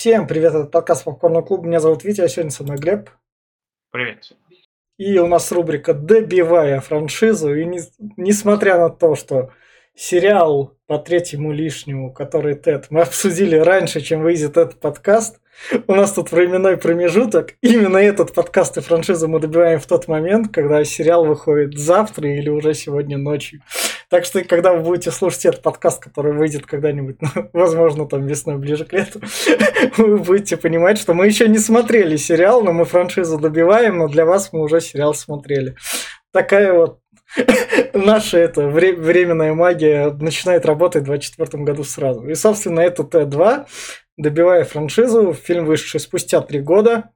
Всем привет, это подкаст Попкорный клуб. Меня зовут Витя, а сегодня со мной Глеб. Привет. И у нас рубрика «Добивая франшизу». И не, несмотря на то, что сериал по третьему лишнему, который Тед, мы обсудили раньше, чем выйдет этот подкаст, у нас тут временной промежуток. Именно этот подкаст и франшизу мы добиваем в тот момент, когда сериал выходит завтра или уже сегодня ночью. Так что, когда вы будете слушать этот подкаст, который выйдет когда-нибудь, ну, возможно, там весной, ближе к лету, вы будете понимать, что мы еще не смотрели сериал, но мы франшизу добиваем, но для вас мы уже сериал смотрели. Такая вот наша это временная магия начинает работать в 2024 году сразу. И, собственно, это Т2 добивая франшизу, фильм вышедший спустя три года.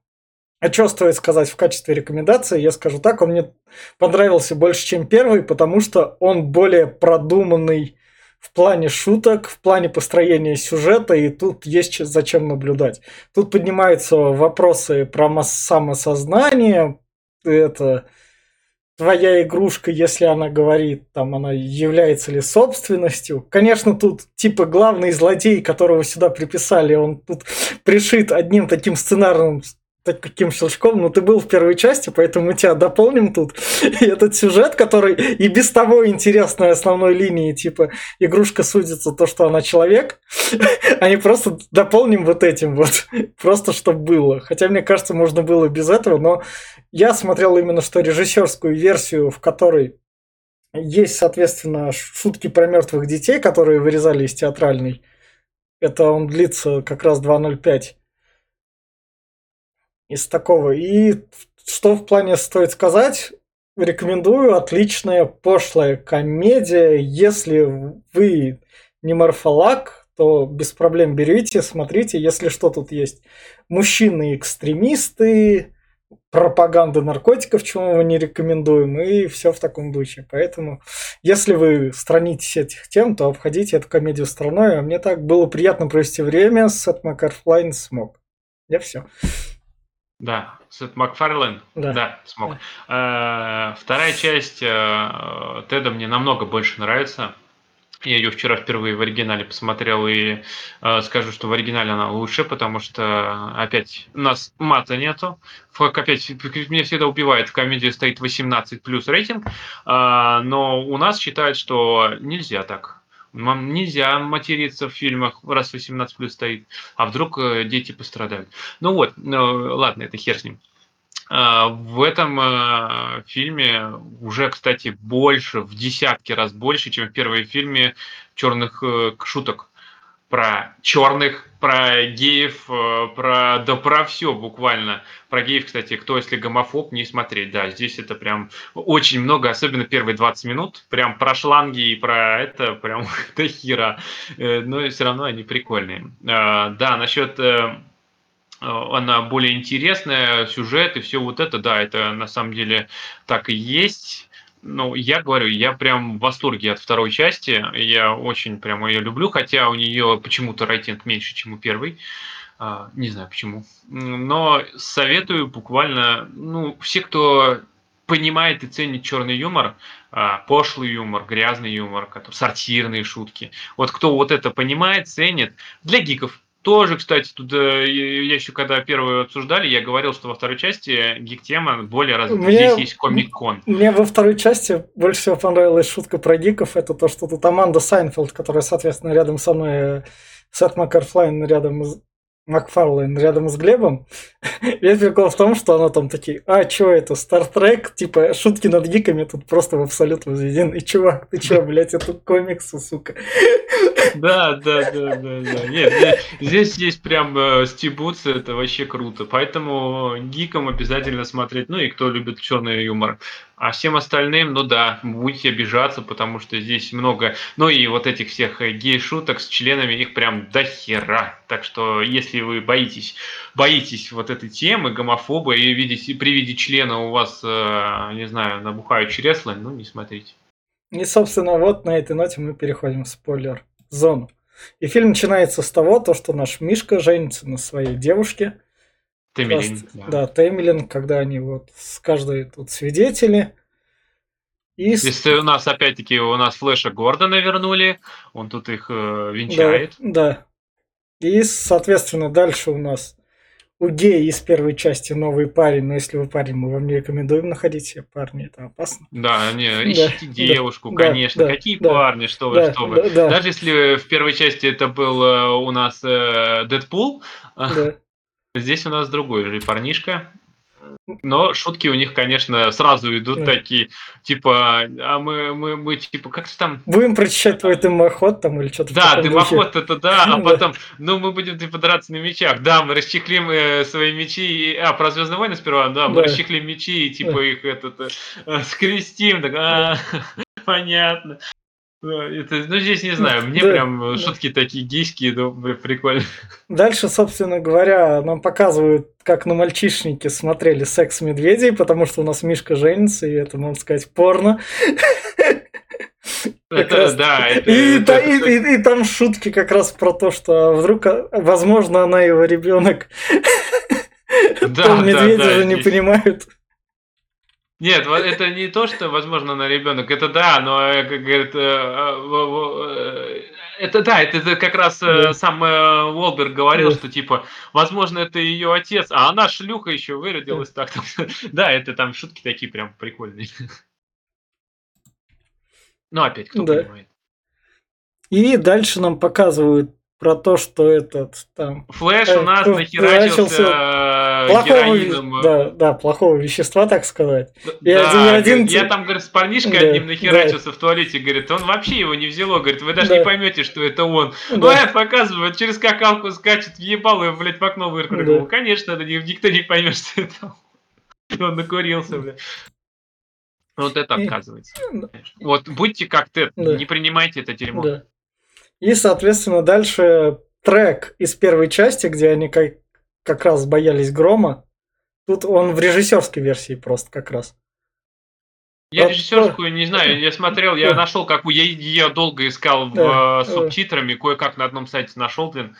А что стоит сказать в качестве рекомендации? Я скажу так, он мне понравился больше, чем первый, потому что он более продуманный в плане шуток, в плане построения сюжета, и тут есть зачем наблюдать. Тут поднимаются вопросы про самосознание, это твоя игрушка, если она говорит, там, она является ли собственностью. Конечно, тут, типа, главный злодей, которого сюда приписали, он тут пришит одним таким сценарным таким щелчком, но ты был в первой части, поэтому мы тебя дополним тут. И этот сюжет, который и без того интересной основной линии, типа игрушка судится то, что она человек, они просто дополним вот этим вот, просто чтобы было. Хотя, мне кажется, можно было без этого, но я смотрел именно что режиссерскую версию, в которой есть, соответственно, шутки про мертвых детей, которые вырезали из театральной. Это он длится как раз 2.05 из такого. И что в плане стоит сказать? Рекомендую. Отличная пошлая комедия. Если вы не морфолог, то без проблем берите, смотрите, если что тут есть. Мужчины-экстремисты, пропаганда наркотиков, чему мы не рекомендуем, и все в таком духе. Поэтому, если вы странитесь этих тем, то обходите эту комедию стороной. А мне так было приятно провести время с Макарфлайн смог. Я все. Да, Сет Макфарлен, да, да смог. Да. Э, вторая часть э, Теда мне намного больше нравится. Я ее вчера впервые в оригинале посмотрел и э, скажу, что в оригинале она лучше, потому что опять у нас мата нету. Как опять меня всегда убивает, в комедии стоит 18 плюс рейтинг, э, но у нас считают, что нельзя так. Вам нельзя материться в фильмах, раз 18 плюс стоит, а вдруг э, дети пострадают. Ну вот, ну, ладно, это хер с ним. А, в этом э, фильме уже, кстати, больше, в десятки раз больше, чем в первом фильме черных э, шуток про черных, про геев, э, про да про все буквально. Про геев, кстати, кто если гомофоб, не смотреть. Да, здесь это прям очень много, особенно первые 20 минут. Прям про шланги и про это прям до хера. Э, но все равно они прикольные. Э, да, насчет она более интересная, сюжет и все вот это, да, это на самом деле так и есть ну, я говорю, я прям в восторге от второй части. Я очень прям ее люблю, хотя у нее почему-то рейтинг меньше, чем у первой. А, не знаю почему. Но советую буквально, ну, все, кто понимает и ценит черный юмор, а, пошлый юмор, грязный юмор, сортирные шутки. Вот кто вот это понимает, ценит, для гиков тоже, кстати, тут э, я еще когда первую обсуждали, я говорил, что во второй части гик-тема более развита. Мне, Здесь есть Comic-Con. Мне во второй части больше всего понравилась шутка про гиков. Это то, что тут Аманда Сейфрид, которая, соответственно, рядом со мной, э, Сет Макарфлайн рядом Макфарлейн рядом с Глебом. Весь прикол в том, что она там такие, а, чё это, Стартрек, типа, шутки над гиками тут просто в абсолют возведен. И чувак, ты чё, блядь, это комиксы, сука. Да, да, да, да, да. Нет, здесь есть прям э, стебутся, это вообще круто. Поэтому гикам обязательно смотреть, ну и кто любит черный юмор. А всем остальным, ну да, будете обижаться, потому что здесь много, ну и вот этих всех э, гей-шуток с членами, их прям до хера. Так что, если вы боитесь, боитесь вот этой темы, гомофобы, и видите, при виде члена у вас, э, не знаю, набухают чресла, ну не смотрите. И, собственно, вот на этой ноте мы переходим в спойлер-зону. И фильм начинается с того, то, что наш Мишка женится на своей девушке – Темелин. Да. да, Темелин, когда они вот с каждой тут свидетели. И... Если у нас опять-таки у нас Флэша Гордона вернули, он тут их э, венчает. Да, да. И, соответственно, дальше у нас у гея из первой части новый парень, но если вы парень, мы вам не рекомендуем находить себе парни, это опасно. Да, не, ищите да, девушку, да, конечно. Да, Какие да, парни, что вы, да, что вы. Да, да. Даже если в первой части это был э, у нас э, Дэдпул, да. Здесь у нас другой же парнишка, но шутки у них, конечно, сразу идут да. такие, типа, а мы, мы, мы, типа, как то там... Будем прочищать твой дымоход там или что-то Да, дымоход духе. это да, а потом, ну, мы будем, типа, драться на мечах. Да, мы расчехлим э, свои мечи, и... а, про Звездные войны сперва, да, мы да. расчехлим мечи и, типа, да. их, этот, э, скрестим, так, а, понятно. Это, ну, здесь не знаю, мне да, прям да. шутки такие гейские, ну, прикольно. Дальше, собственно говоря, нам показывают, как на мальчишнике смотрели секс медведей, потому что у нас Мишка женится, и это, можно сказать, порно. Это, раз... да, это, и, это, и, и, и, там шутки как раз про то, что вдруг, а, возможно, она его ребенок. Да, медведи да, же не понимают. Нет, это не то, что, возможно, на ребенок. Это да, но, э, как говорит, э, э, это да, это как раз да. сам Уолберг говорил, да. что типа, возможно, это ее отец, а она шлюха еще выродилась да. так. Да, это там шутки такие прям прикольные. Ну, опять, кто да. понимает. И дальше нам показывают про то, что этот там... Флэш у нас нахерачился плохого, героином. Да, да, плохого вещества, так сказать. И да, один, один... Я там, говорит, с парнишкой да, одним нахерачился да. в туалете, говорит, он вообще его не взяло, говорит, вы даже да. не поймете, что это он. Да. Ну, я показываю, через скакалку скачет, въебал и, блядь, в окно выркнул. Да. Конечно, это никто не поймет, что это он накурился, блядь. Вот это отказывается. Вот будьте как Тед, да. не принимайте это дерьмо. Да. И, соответственно, дальше трек из первой части, где они как как раз боялись грома. Тут он в режиссерской версии просто как раз. Я режиссерскую не знаю, я смотрел, я нашел какую, я ее долго искал в э, субтитрами, кое-как на одном сайте нашел, блин.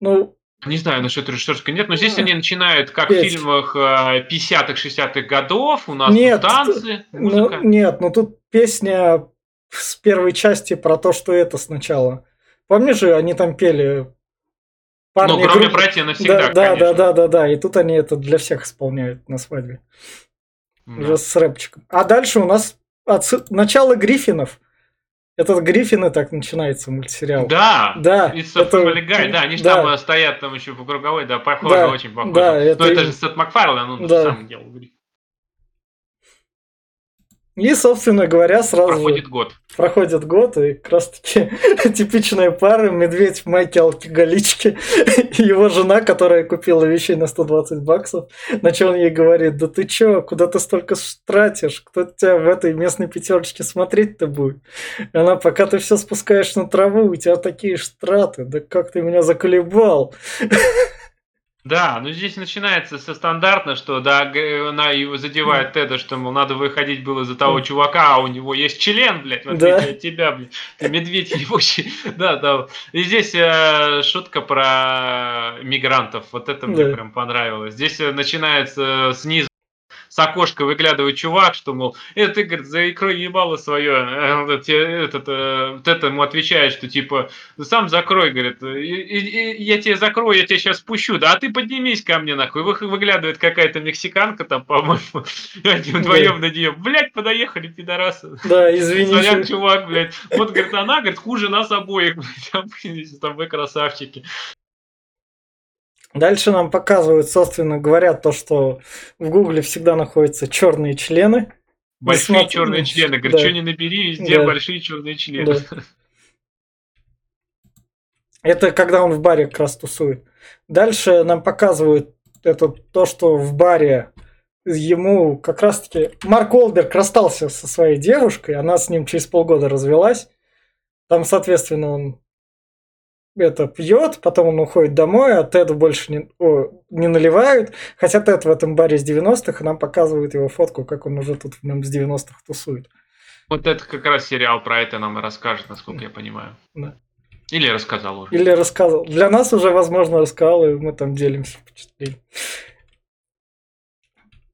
Ну, не знаю насчет режиссерской, нет, но здесь они начинают, как в фильмах 50-х, э, 60-х годов, у нас нет, танцы, ну, музыка. Ну, нет, но тут песня с первой части про то, что это сначала. Помнишь же, они там пели парни... Ну, кроме групп... братья навсегда, да, да, да, да, да, да, и тут они это для всех исполняют на свадьбе. Да. Уже с рэпчиком. А дальше у нас от... начало Гриффинов. Этот Гриффины так начинается мультсериал. Да, да. It's это... Guy, да, они же да. там стоят там еще по круговой, да, похоже, да, очень похоже. Да, это... Но это же Сет Макфарлен, он да. сам делал Гриффин. И, собственно говоря, сразу... Проходит год. Проходит год, и как раз таки типичная пара, медведь в майке алкоголички, и его жена, которая купила вещей на 120 баксов, на чем он ей говорит, да ты чё, куда ты столько тратишь, кто тебя в этой местной пятерочке смотреть-то будет? И она, пока ты все спускаешь на траву, у тебя такие штраты, да как ты меня заколебал. Да, но здесь начинается со стандартно, что да, она его задевает Теда, что мол, надо выходить было за того чувака, а у него есть член, блядь, в отличие да. от тебя, блядь. Ты медведь ебучий. Да, да. И здесь э, шутка про мигрантов. Вот это мне да. прям понравилось. Здесь э, начинается снизу с окошка выглядывает чувак, что, мол, это ты, говорит, за икрой ебало свое. Этот, этот, э, вот это ему отвечает, что типа, ну сам закрой, говорит, и, и, я тебе закрою, я тебя сейчас спущу, да, а ты поднимись ко мне, нахуй. Вы, выглядывает какая-то мексиканка там, по-моему, они вдвоем на нее, блядь, подоехали, пидорасы. Да, извини. Сорян, чувак, блядь. Вот, говорит, она, говорит, хуже нас обоих, блядь, там вы красавчики. Дальше нам показывают, собственно, говорят то, что в Гугле всегда находятся черные члены. Большие Несмотря... черные члены. Говорит, да. что не набери, везде да. большие черные члены. Да. Это когда он в баре как раз тусует. Дальше нам показывают это то, что в баре ему как раз-таки Марк Олберг расстался со своей девушкой, она с ним через полгода развелась. Там, соответственно, он это пьет, потом он уходит домой, а Теду больше не, о, не наливают. Хотя Тед в этом баре с 90-х, и нам показывают его фотку, как он уже тут в нам с 90-х тусует. Вот это как раз сериал про это нам и расскажет, насколько я понимаю. Да. Или рассказал уже. Или рассказал. Для нас уже, возможно, рассказал, и мы там делимся впечатлением.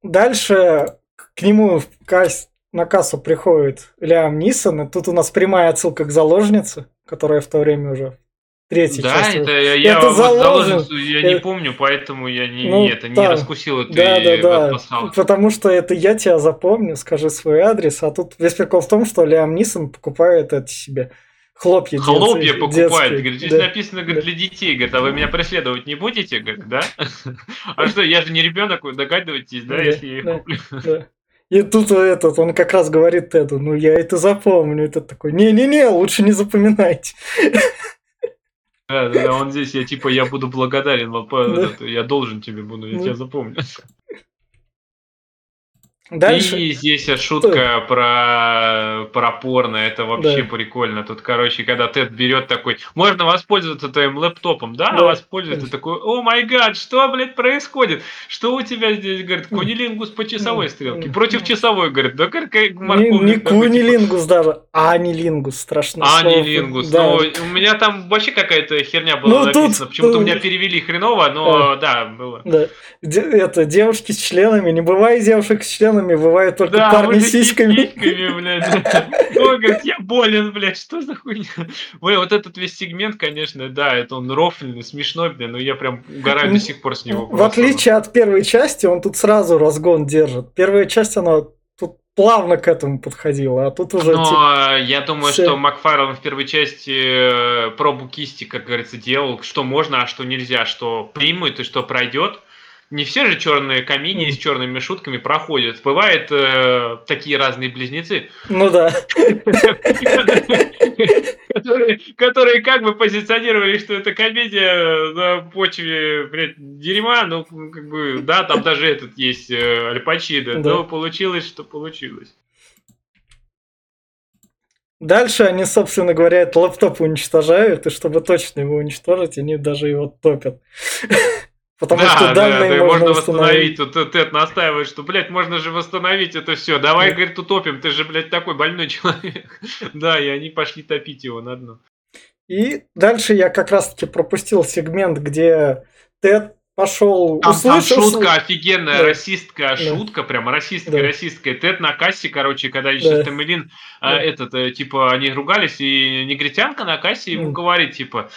Дальше к нему в касс... на кассу приходит Лиам Нисон, и тут у нас прямая отсылка к заложнице, которая в то время уже третьей да, части. это я, я, Это вот заложен. я не помню, поэтому я не, Ну, это, не раскусил это Да, да, и да. Потому что это я тебя запомню, скажи свой адрес, а тут весь прикол в том, что Лиам Нисон покупает это себе хлопья Хлопья детские- покупает. Говорит, здесь Да. написано говорит, для детей. Говорит, а вы меня преследовать не будете? Говорит, да? А что, я же не ребенок, вы догадываетесь, да, Да, если я их да. куплю? Да. И тут этот, он как раз говорит Теду, ну я это запомню. И такой, не-не-не, лучше не запоминайте. Да, да, да, он здесь, я типа, я буду благодарен, я должен тебе буду, я Ну. тебя запомню. Дальше. И здесь шутка про, про порно, это вообще Да. прикольно. Тут, короче, когда Тед берет такой, можно воспользоваться твоим лэптопом, да, Да. воспользоваться, такой, о май гад, что, блядь, происходит? Что у тебя здесь, говорит, кунилингус по часовой стрелке, против часовой, говорит, да как Не, морковник не кунилингус даже, а анилингус, страшно. Анилингус. Да. Ну, у меня там вообще какая-то херня была Ну, тут- написана. Почему-то у меня тут- перевели хреново, но да, было. Да. Это, девушки с членами, не бывает девушек с членами, бывают только Да, парни с сиськами. сиськами, блядь. Ой, говорит, я болен, блядь, что за хуйня? Ой, вот этот весь сегмент, конечно, да, это он рофльный, смешной, блядь, но я прям угораю до сих пор с него. В просто. отличие от первой части, он тут сразу разгон держит. Первая часть, она тут плавно к этому подходила, а тут уже... Но типа, я думаю, что Макфарлан в первой части э, пробу кисти, как говорится, делал, что можно, а что нельзя, что примут и что пройдет. Не все же черные комедии с черными шутками проходят. Бывают э, такие разные близнецы, Ну да. которые, как бы позиционировали, что это комедия на почве, дерьма, ну, как бы, да, там даже этот есть э, Аль Пачино, Да. но получилось, что получилось. Дальше они, собственно говоря, этот лаптоп уничтожают, и чтобы точно его уничтожить, они даже его топят. Потому да, что да, данные да, можно восстановить. установить. Тут Тед настаивает, что, блядь, можно же восстановить это все. Давай, Да. говорит, утопим, ты же, блядь, такой больной человек. да, и они пошли топить его на дно. И дальше я как раз-таки пропустил сегмент, где Тед пошел, Там, там услышал... шутка офигенная, Да. расистская Да. шутка, прямо расистская, Да. расистская. Тед на кассе, короче, когда еще Да. Стамелин, Да. этот, э, типа, они ругались, и негритянка на кассе ему Мгм. говорит, типа,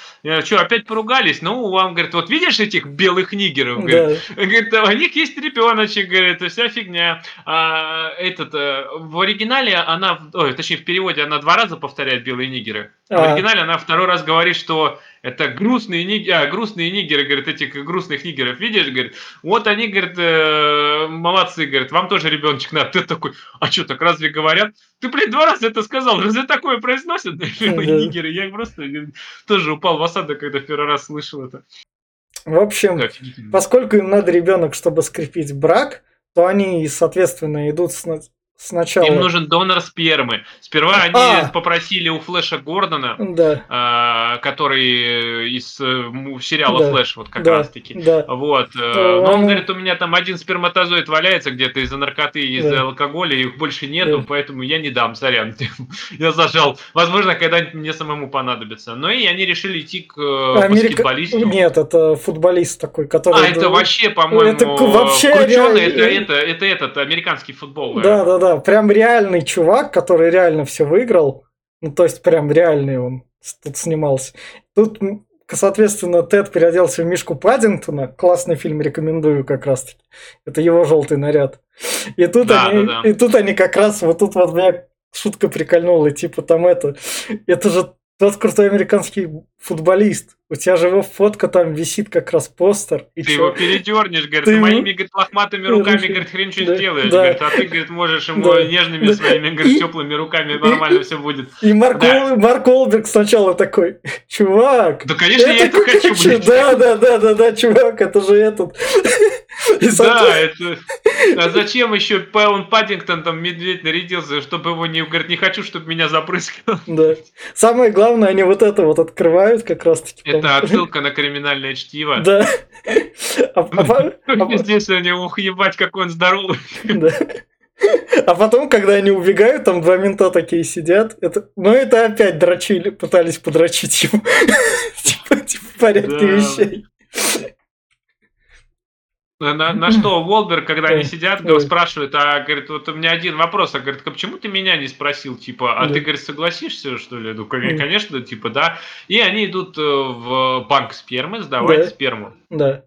что, опять поругались? Ну, вам, говорит, вот видишь этих белых нигеров? Говорит, Да, Говорит, у них есть ребеночек, говорит, вся фигня. А, этот, э, в оригинале она, ой, точнее, в переводе она два раза повторяет белые нигеры. А в А. оригинале она второй раз говорит, что это грустные нигеры, а, грустные нигеры, говорит, этих грустных нигеров, видишь, говорит, вот они, говорит, э, молодцы, говорит, вам тоже ребеночек надо. Ты такой, а что, так разве говорят? Ты, блин, два раза это сказал, разве такое произносят нигеры? Я просто тоже упал в осадок, когда первый раз слышал это. В общем, поскольку им надо ребенок, чтобы скрепить брак, то они, соответственно, идут сна- сначала... Им нужен донор спермы. Сперва они А. попросили у Флэша Гордона, Да, а, который из э, сериала Да. Флэш, вот как да, раз таки. да. Вот. э, Да, Но он он- говорит, у меня там один сперматозоид валяется где-то из-за наркоты, из-за Да. алкоголя, их больше нету, Да. поэтому я не дам, сорян. Я зажал. Возможно, когда-нибудь мне самому понадобится. Но и они решили идти к э, Америка- баскетболисту. Нет, это футболист такой, который... А, это вообще, по-моему, Это вообще крученый, реально- это, это, это этот американский футбол. Да, да, да. Прям реальный чувак, который реально все выиграл. Ну, то есть, прям реальный он тут снимался. Тут, соответственно, Тед переоделся в Мишку Паддингтона. Классный фильм, рекомендую как раз-таки. Это его желтый наряд. И тут, Да, они, да, да. и тут они как раз, вот тут вот меня шутка прикольнула, типа там это, это же тот крутой американский футболист. У тебя же его фотка там висит как раз постер. И Ты чё? его передернешь, говорит, Ты ему- моими говорит, лохматыми руками, говорит, хрен что Да. сделаешь, Да. говорит, а ты, говорит, можешь ему Да. нежными Да. своими, говорит, И- теплыми руками, нормально все будет. И Марк, Да. Марк Олберг сначала такой, чувак, Да, конечно, я это хочу, блядь. да, да, да, да, да, чувак, это же этот. И Да, это... А зачем еще он Паддингтон там медведь нарядился, чтобы его не... Говорит, не хочу, чтобы меня запрыскало. да. Самое главное, они вот это вот открывают как раз таки. Это отсылка на криминальное чтиво. Да. А, а а- Здесь они, ух, ебать, какой он здоровый. А потом, когда они убегают, там два мента такие сидят. Это, ну, это опять дрочили, пытались подрочить ему. Типа, типа в порядке вещей. На, на что Волберг, когда они сидят, спрашивает, а говорит, вот у меня один вопрос, а говорит, а почему ты меня не спросил, типа, а да. ты, говорит, согласишься, что ли? Ну, конечно, типа, да. И они идут э, в банк спермы сдавать да. сперму. Да.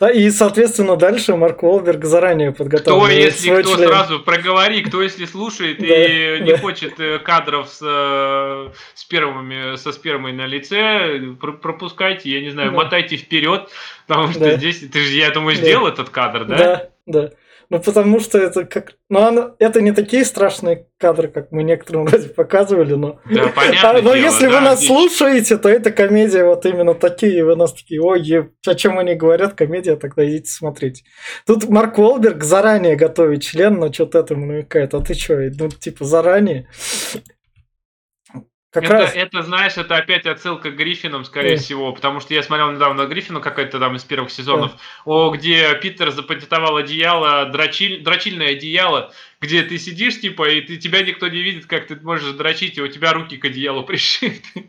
Да, и, соответственно, дальше Марк Уолберг заранее подготовил. Кто, если кто член. сразу проговори, кто, если слушает и не хочет э, кадров с э, спермами, со спермой на лице, пропускайте, я не знаю, мотайте вперед, потому что здесь, ты же, я думаю, сделал этот кадр, да? Да, да. Ну, потому что это как... Ну, оно... это не такие страшные кадры, как мы некоторым вроде показывали, но... Да, понятно. А, но если вы нас слушаете, то это комедия вот именно такие, и вы нас такие, ой, о чем они говорят, комедия, тогда идите смотреть. Тут Марк Уолберг заранее готовит член, но что-то этому намекает. А ты что, ну, типа, заранее? Как это, раз... это, знаешь, это опять отсылка к Гриффинам, скорее yeah. всего, потому что я смотрел недавно Гриффину какой-то там из первых сезонов, yeah. о, где Питер запатентовал одеяло, дрочиль, дрочильное одеяло, где ты сидишь, типа, и ты, тебя никто не видит, как ты можешь дрочить, и у тебя руки к одеялу пришиты.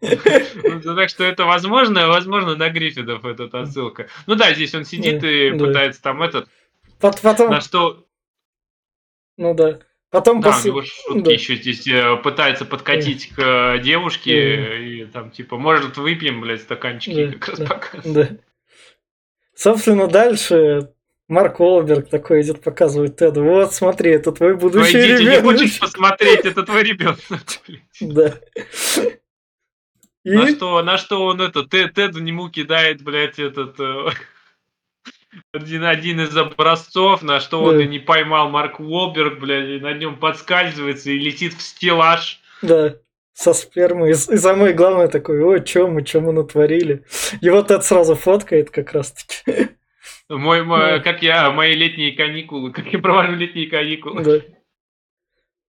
Так что это возможно, возможно, на Гриффинов эта отсылка. Ну да, здесь он сидит и пытается там этот... На что... Ну да. Потом да, пос... у него шутки да. еще здесь э, пытается подкатить да. к э, девушке да. и там типа, может, выпьем, блядь, стаканчики, да. как раз да. показывает. Да. Собственно, дальше Марк Уолберг такой идет показывать Теду. Вот, смотри, это твой будущий ну, ребенок. не хочешь посмотреть, это твой ребенок. Да. И... На, что, на что он это, Теду нему кидает, блядь, этот э, один, один из образцов, на что он и не поймал Марк Уолберг, блядь, и на нем подскальзывается и летит в стеллаж. Да, со спермой. И, и самое главное такое, о, чё мы, чё мы натворили. И вот это сразу фоткает как раз-таки. Мой, мой, да. как я, мои летние каникулы, как я провожу летние каникулы. Да.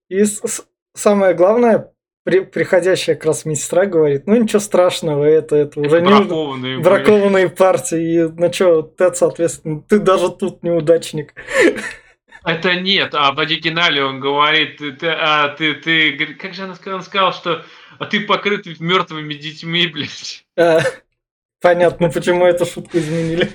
И с, самое главное, при, приходящая как раз медсестра говорит, ну ничего страшного, это, это уже бракованные, не бракованные партии, и ну что, ты, соответственно, ты даже тут неудачник. Это нет, а в оригинале он говорит, ты, а, ты, ты, как же она сказала, он сказал, что а ты покрыт мертвыми детьми, блядь. А, понятно, почему эту шутку изменили.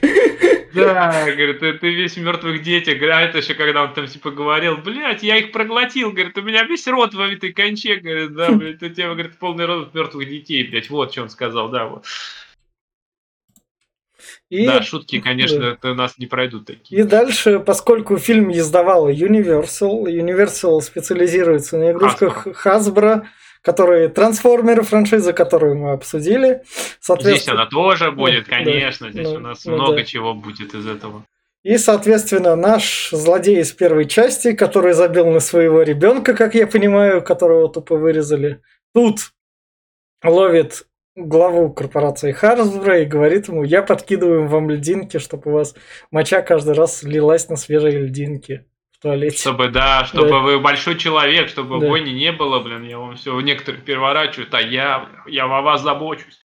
Да, говорит, ты, ты весь в мертвых детях. А это еще когда он там типа говорил, блядь, я их проглотил, говорит, у меня весь рот в этой конче, говорит, да, блядь, у тебя, говорит, полный рот мертвых детей, блядь, вот что он сказал, да, вот. И... Да, шутки, конечно, это у нас не пройдут такие. И дальше, поскольку фильм издавала Universal, Universal специализируется на игрушках Hasbro, Hasbro которые трансформеры франшизы, которую мы обсудили. Здесь она тоже будет, конечно. Да, Здесь ну, у нас ну, много да. чего будет из этого. И, соответственно, наш злодей из первой части, который забил на своего ребенка, как я понимаю, которого тупо вырезали, тут ловит главу корпорации Харсбро и говорит ему, я подкидываю вам льдинки, чтобы у вас моча каждый раз лилась на свежие льдинки туалете. Чтобы, да, чтобы да. вы большой человек, чтобы да. бойни не было, блин, я вам все некоторых переворачивают, а я, я о вас забочусь.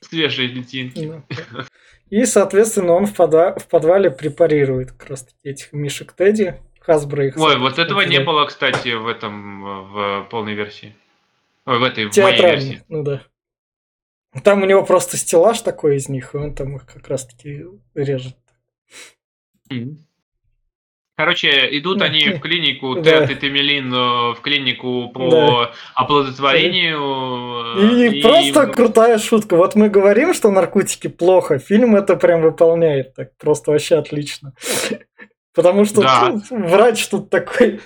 Свежие летинки. Да. И, соответственно, он в, подва- в подвале препарирует как раз таки этих мишек Тедди. Хасбро их. Ой, вот этого не было, кстати, в этом, в полной версии. Ой, в этой, в моей версии. Ну да. Там у него просто стеллаж такой из них, и он там их как раз таки режет. Mm-hmm. Короче, идут они в клинику. Тед и Темелин э, в клинику по оплодотворению. И, и просто крутая шутка. Вот мы говорим, что наркотики плохо, фильм это прям выполняет так просто вообще отлично. Потому что да. врач тут такой,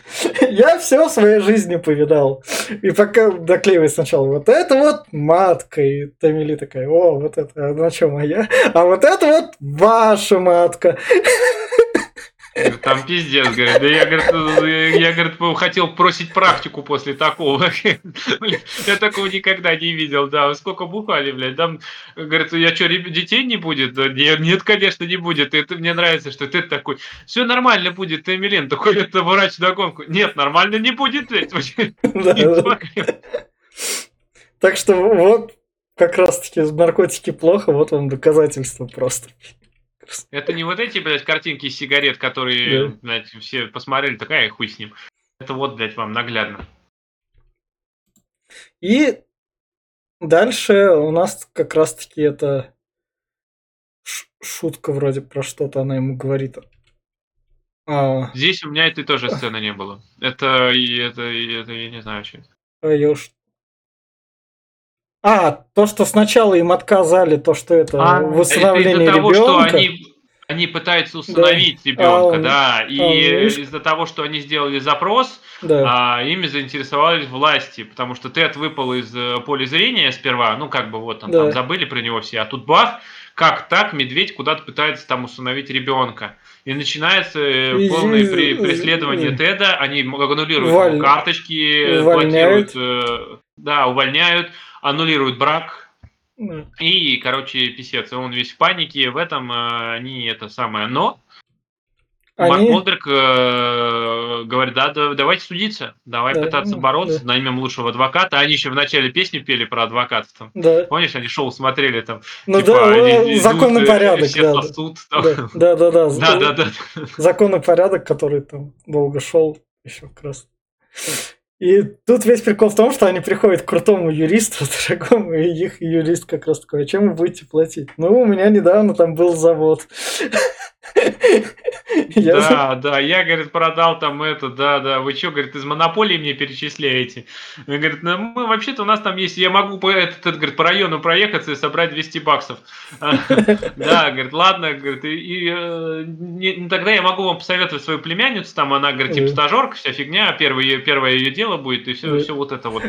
я все в своей жизни повидал. И пока доклеивает сначала вот это вот матка, и Тамили такая, о, вот это, а на чем моя? А вот это вот ваша матка. Там пиздец, говорит. Да я, говорит, я, говорит, хотел просить практику после такого. Я такого никогда не видел, да. Сколько бухали, блядь. Там, говорит, я что, детей не будет? Нет, конечно, не будет. Это мне нравится, что ты такой, все нормально будет, ты Эмилин. Такой, это врач догонку. Нет, нормально не будет, блядь. Так что вот как раз-таки наркотики плохо, вот вам доказательство просто. Это не вот эти, блядь, картинки сигарет, которые, да. блядь, все посмотрели, такая хуй с ним. Это вот, блядь, вам наглядно. И дальше у нас как раз-таки это шутка вроде про что-то она ему говорит. А... Здесь у меня этой тоже сцены не было. Это, это, это я не знаю, что это. А, я уж... а, то, что сначала им отказали, то, что это а, восстановление это из-за того, что они, они пытаются установить да. ребенка, а, да, и а, из-за того, что они сделали запрос, да. а, ими заинтересовались власти, потому что Тед выпал из э, поля зрения сперва, ну, как бы вот там, да. там забыли про него все, а тут бах, как так медведь куда-то пытается там установить ребенка. И начинается э, полное при, преследование Теда, они аннулируют Уволь... карточки, увольняют. блокируют, э, да, увольняют, аннулируют брак. И, короче, писец, он весь в панике, в этом э, они это самое. Но они... Марк Уолберг э, говорит, да, да, давайте судиться, давай да, пытаться бороться, да. наймем лучшего адвоката. Они еще в начале песни пели про адвоката. Там. Да. Помнишь, они шоу смотрели там, ну, типа, да, они законный идут, порядок, все да, сосуд, да. Да, да, да, да, да, да. Законный порядок, который там долго шел еще как раз. И тут весь прикол в том, что они приходят к крутому юристу, дорогому, и их юрист как раз такой, а чем вы будете платить? Ну, у меня недавно там был завод. Да, да, я, говорит, продал там это, да, да, вы что, говорит, из монополии мне перечисляете? Он говорит, ну, мы вообще-то у нас там есть, я могу по, этот, этот, говорит, по району проехаться и собрать 200 баксов. Да, говорит, ладно, говорит, и ну, тогда я могу вам посоветовать свою племянницу, там она, говорит, типа стажерка, вся фигня, первое, ее дело будет, и все, все вот это вот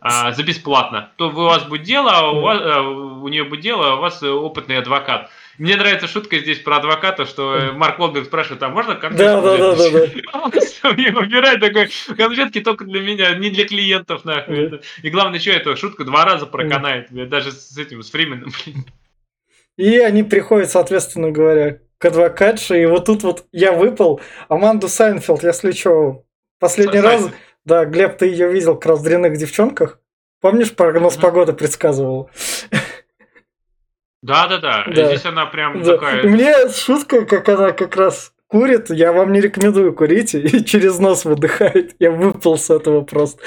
а, за бесплатно. То у вас будет дело, а у, а у нее будет дело, а у вас опытный адвокат. Мне нравится шутка здесь про адвоката, что э, Марк Уолберг спрашивает, а можно конфетку? Да, да, да, да, да. Он выбирает такой, конфетки только для меня, не для клиентов, нахуй. И главное, что это, шутка два раза проканает, даже с этим, с Фрименом, И они приходят, соответственно говоря, к адвокатше, и вот тут вот я выпал. Аманду Сейфрид, если что, последний раз, да, Глеб, ты ее видел к раз девчонках? Помнишь, прогноз погоды предсказывал? Да, да, да. Здесь она прям да. такая. Мне шутка, как она как раз курит, я вам не рекомендую курить и через нос выдыхает. Я выпал с этого просто.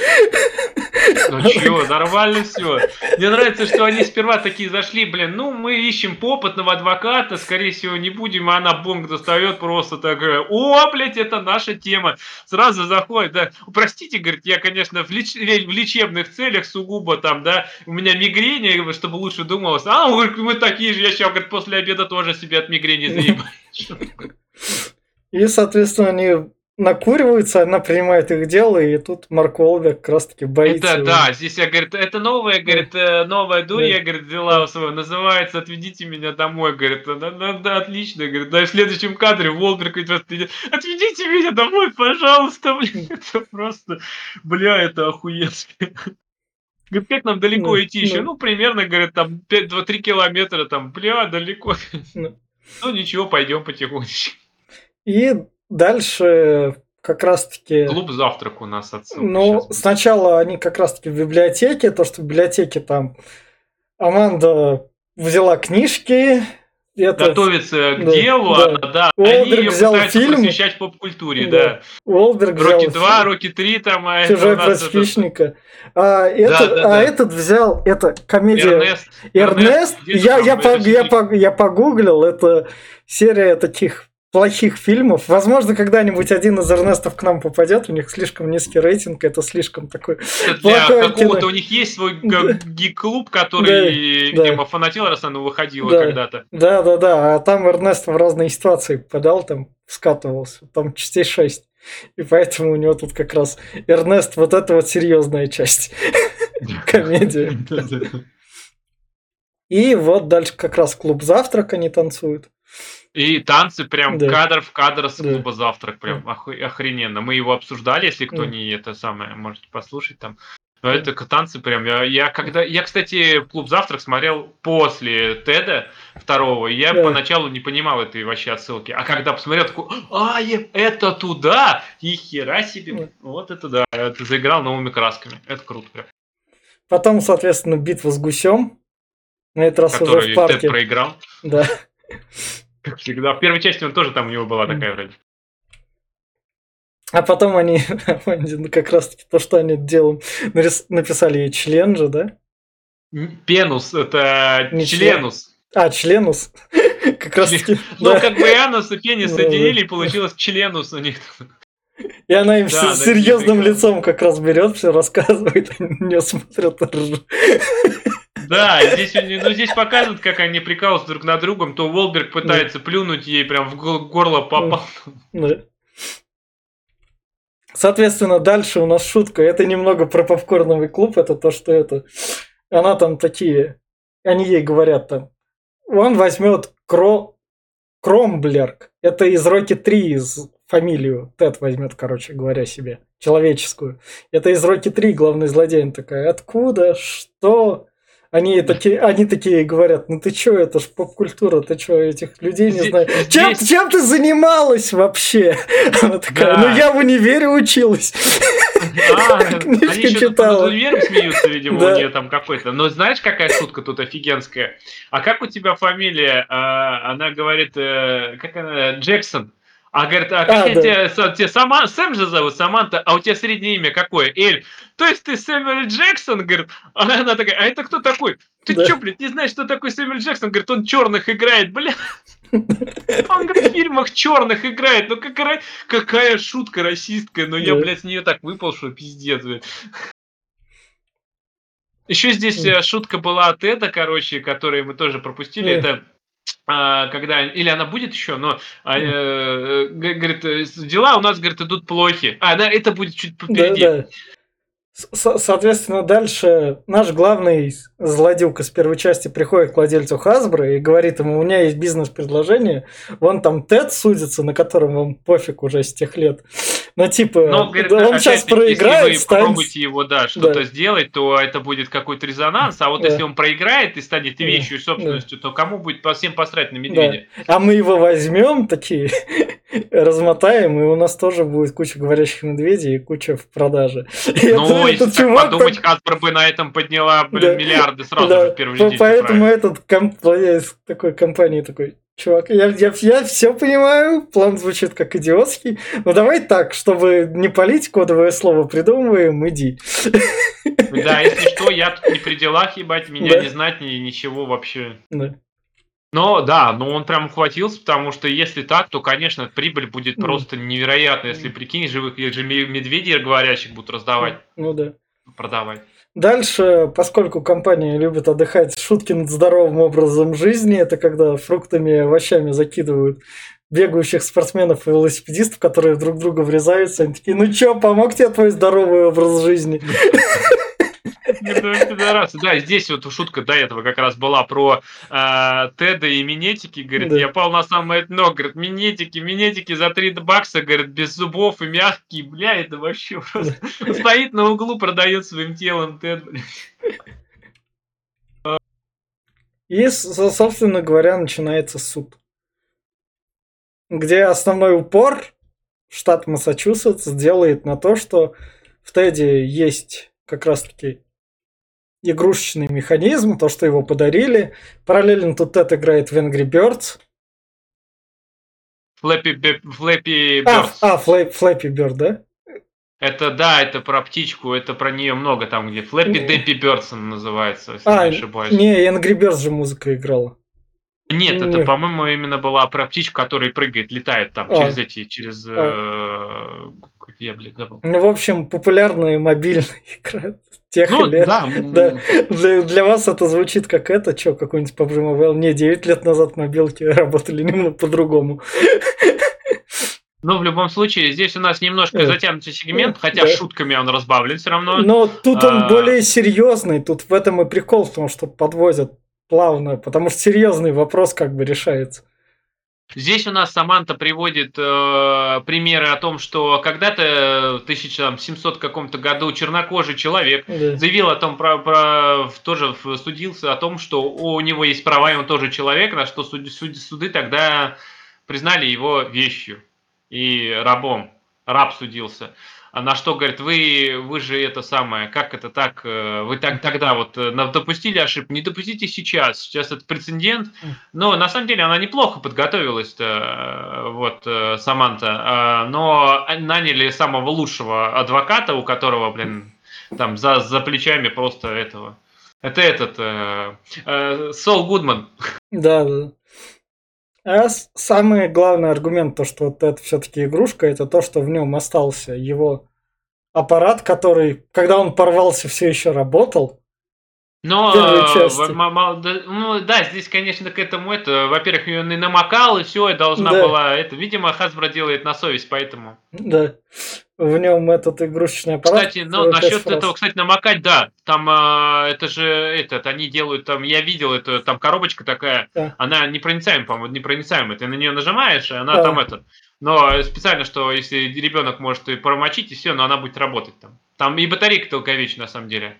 Ну чё, нормально все. Мне нравится, что они сперва такие зашли, блин, ну мы ищем опытного адвоката, скорее всего не будем, а она бонг достает просто такая, о, блядь, это наша тема. Сразу заходит, да, простите, говорит, я, конечно, в, леч... в лечебных целях сугубо там, да, у меня мигрень, чтобы лучше думалось. А, мы такие же, я сейчас, говорит, после обеда тоже себе от мигрени заебаю. И, соответственно, они накуриваются, она принимает их дело, и тут Марк Уолберг как раз таки боится. Это, его. да, здесь я, говорит, это новая, говорит, э, новая дурь, да. я, говорит, взяла свою, называется «Отведите меня домой», говорит, да, да, да, отлично, говорит, да, в следующем кадре Уолберг говорит, отведите меня домой, пожалуйста, блин, это просто, бля, это охуенно. Говорит, как нам далеко ну, идти еще? Ну, ну примерно, говорит, там 2-3 километра, там, бля, далеко. Ну, ну ничего, пойдем потихонечку. И дальше как раз-таки... Клуб завтрак у нас отсюда. Ну, сейчас. сначала они как раз-таки в библиотеке, то, что в библиотеке там Аманда взяла книжки, это... готовится к да, делу, да. она, да, Уолберг они взял фильм, просвещать поп-культуре, да. да. Уолберг Роки 2, Роки 3, там, а Чужой это... хищника. А, это, да, да, а да. этот взял, это комедия Эрнест. Эрнест, Эрнест я, я, по, я, по, я погуглил, это серия таких плохих фильмов. Возможно, когда-нибудь один из Эрнестов к нам попадет. У них слишком низкий рейтинг, это слишком такой. Для какого-то у них есть свой гик-клуб, который, видимо, да. фанател, раз оно выходило да. когда-то. Да, да, да. А там Эрнест в разные ситуации попадал, там скатывался. Там частей 6. И поэтому у него тут как раз Эрнест вот это вот серьезная часть комедии. И вот дальше как раз клуб завтрак они танцуют. И танцы прям да. кадр в кадр с клуба да. завтрак, прям да. охрененно. Мы его обсуждали, если кто да. не это самое, можете послушать там. Но это танцы прям. Я, я когда. Я, кстати, клуб завтрак смотрел после Теда второго. И я да. поначалу не понимал этой вообще отсылки. А когда посмотрел, такой, а, это туда! И хера себе. Да. Вот это да. Это заиграл новыми красками. Это круто прям. Потом, соответственно, битва с гусем. На этот раз Который уже в парке. Тед проиграл. Да. Как всегда. В первой части он тоже там у него была такая вроде. А потом они, ну, как раз таки то, что они делом написали ей член же, да? Пенус, это Не членус. А, членус. как раз таки. Ну, как бы Анус и Пенни соединили, и получилось членус у них. И она им с серьезным лицом как раз берет, все рассказывает, не смотрят. Да, здесь, ну, здесь показывают, как они прикалываются друг над другом, то Волберг пытается плюнуть ей прям в горло попал. Да. Соответственно, дальше у нас шутка. Это немного про попкорновый клуб. Это то, что это... Она там такие... Они ей говорят там... Он возьмет Кро... Кромблерк. Это из Роки 3, из фамилию. Тед возьмет, короче говоря, себе. Человеческую. Это из Роки 3 главный злодей. Он такая, откуда? Что? Они такие, они такие говорят, ну ты чё, это ж поп-культура, ты чё, этих людей не знаешь. Чем, чем ты занималась вообще? Она такая, ну я в универе училась. А, они еще читала. универе смеются, видимо, у нее там какой-то. Но знаешь, какая шутка тут офигенская? А как у тебя фамилия? А, она говорит, э, как она, Джексон. А говорит, а, как а, да. тебя, тебя Сама, Сэм же зовут, Саманта, а у тебя среднее имя какое? Эль. То есть ты Сэмюэль Джексон, говорит, а она такая, а это кто такой? Ты да. чё, блядь, не знаешь, что такой Сэмюэль Джексон? Говорит, он черных играет, бля. Он, говорит, в фильмах черных играет. Ну какая, какая шутка расистская. Но я, блядь, с нее так выпал, что пиздец, блядь. Еще здесь э, шутка была от Эда, короче, которую мы тоже пропустили. Это а, когда, или она будет еще, но а, э, говорит, э, дела у нас, говорит, идут плохи. А, да, это будет чуть попереди. Да, да. Соответственно, дальше наш главный злодюк из первой части приходит к владельцу Хасбро и говорит ему, у меня есть бизнес-предложение, вон там Тед судится, на котором вам пофиг уже с тех лет. Но типа, Но, говорит, он сейчас проиграет, если вы станет... попробуете его, да, что-то да. сделать, то это будет какой-то резонанс, а вот да. если он проиграет и станет вещью и собственностью, да. то кому будет всем посрать на медведя? Да. А мы его возьмем такие, размотаем, и у нас тоже будет куча говорящих медведей и куча в продаже. Ну, если так подумать. Hasbro бы на этом подняла, блин, да. миллиарды сразу да. же в первый день. Поэтому этот владелец такой компании такой, Чувак, я, я, я все понимаю, план звучит как идиотский, но давай так, чтобы не палить кодовое слово придумываем, иди. Да, если что, я тут не при делах, ебать, меня да. не знать, ни, ничего вообще. Да. Но да, но он прям ухватился, потому что если так, то, конечно, прибыль будет просто невероятная, если прикинь, живых же медведей говорящих будут раздавать. Ну да. Продавать. Дальше, поскольку компания любит отдыхать, шутки над здоровым образом жизни, это когда фруктами и овощами закидывают бегающих спортсменов и велосипедистов, которые друг друга врезаются. Они такие, ну чё, помог тебе твой здоровый образ жизни? Да, здесь вот шутка до этого как раз была про э, Теда и Минетики. Говорит, я пал на самое дно. Говорит, Минетики, Минетики за 3 бакса, говорит, без зубов и мягкие. Бля, это вообще просто... Стоит на углу, продает своим телом Тед, И, собственно говоря, начинается суд. Где основной упор штат Массачусетс делает на то, что в Теде есть как раз-таки игрушечный механизм, то, что его подарили. Параллельно тут Тед играет в Angry Birds. Флэппи, Флэппи Birds. А, а Флэппи Bird, да? Это да, это про птичку, это про нее много там, где Флэппи Дэппи Бёрдсон называется, если а, не ошибаюсь. Не, Angry Birds же музыка играла. Нет, не. это, по-моему, именно была про птичку, которая прыгает, летает там а. через эти, через... А. Э, я, блин, забыл. Ну, в общем, популярная мобильная игра тех ну, лет. Да. да. Для, для вас это звучит как это, что, какой-нибудь PUBG Mobile? Не, 9 лет назад мобилки работали немного по-другому. Ну, в любом случае, здесь у нас немножко э, затянутый сегмент, хотя да. шутками он разбавлен все равно. Но тут он а... более серьезный, тут в этом и прикол, в том, что подвозят плавно, потому что серьезный вопрос как бы решается. Здесь у нас Саманта приводит э, примеры о том, что когда-то в 1700 каком-то году чернокожий человек да. заявил о том, про, про, тоже судился о том, что у него есть права, и он тоже человек, на что суд, суд, суды тогда признали его вещью и рабом. Раб судился. А на что говорит, вы, вы же это самое, как это так, э, вы так тогда вот э, допустили ошибку, не допустите сейчас, сейчас это прецедент, но на самом деле она неплохо подготовилась, э, вот, Саманта, но наняли самого лучшего адвоката, у которого, блин, там за, за плечами просто этого. Это этот, э, э, Сол Гудман. Да, да. А самый главный аргумент, то, что вот это все-таки игрушка, это то, что в нем остался его аппарат, который, когда он порвался, все еще работал. Но, э, ну да, здесь, конечно, к этому это, во-первых, ее не намокал, и все, и должна да. была, это, видимо, Hasbro делает на совесть, поэтому. Да, в нем этот игрушечный аппарат. Кстати, ну, насчет этого, кстати, намокать, да, там, э, это же, этот, они делают, там, я видел, это, там коробочка такая, да. она непроницаемая, по-моему, непроницаемая, ты на нее нажимаешь, и она да. там, это, но специально, что если ребенок может и промочить, и все, но она будет работать там. Там и батарейка толковечная, на самом деле.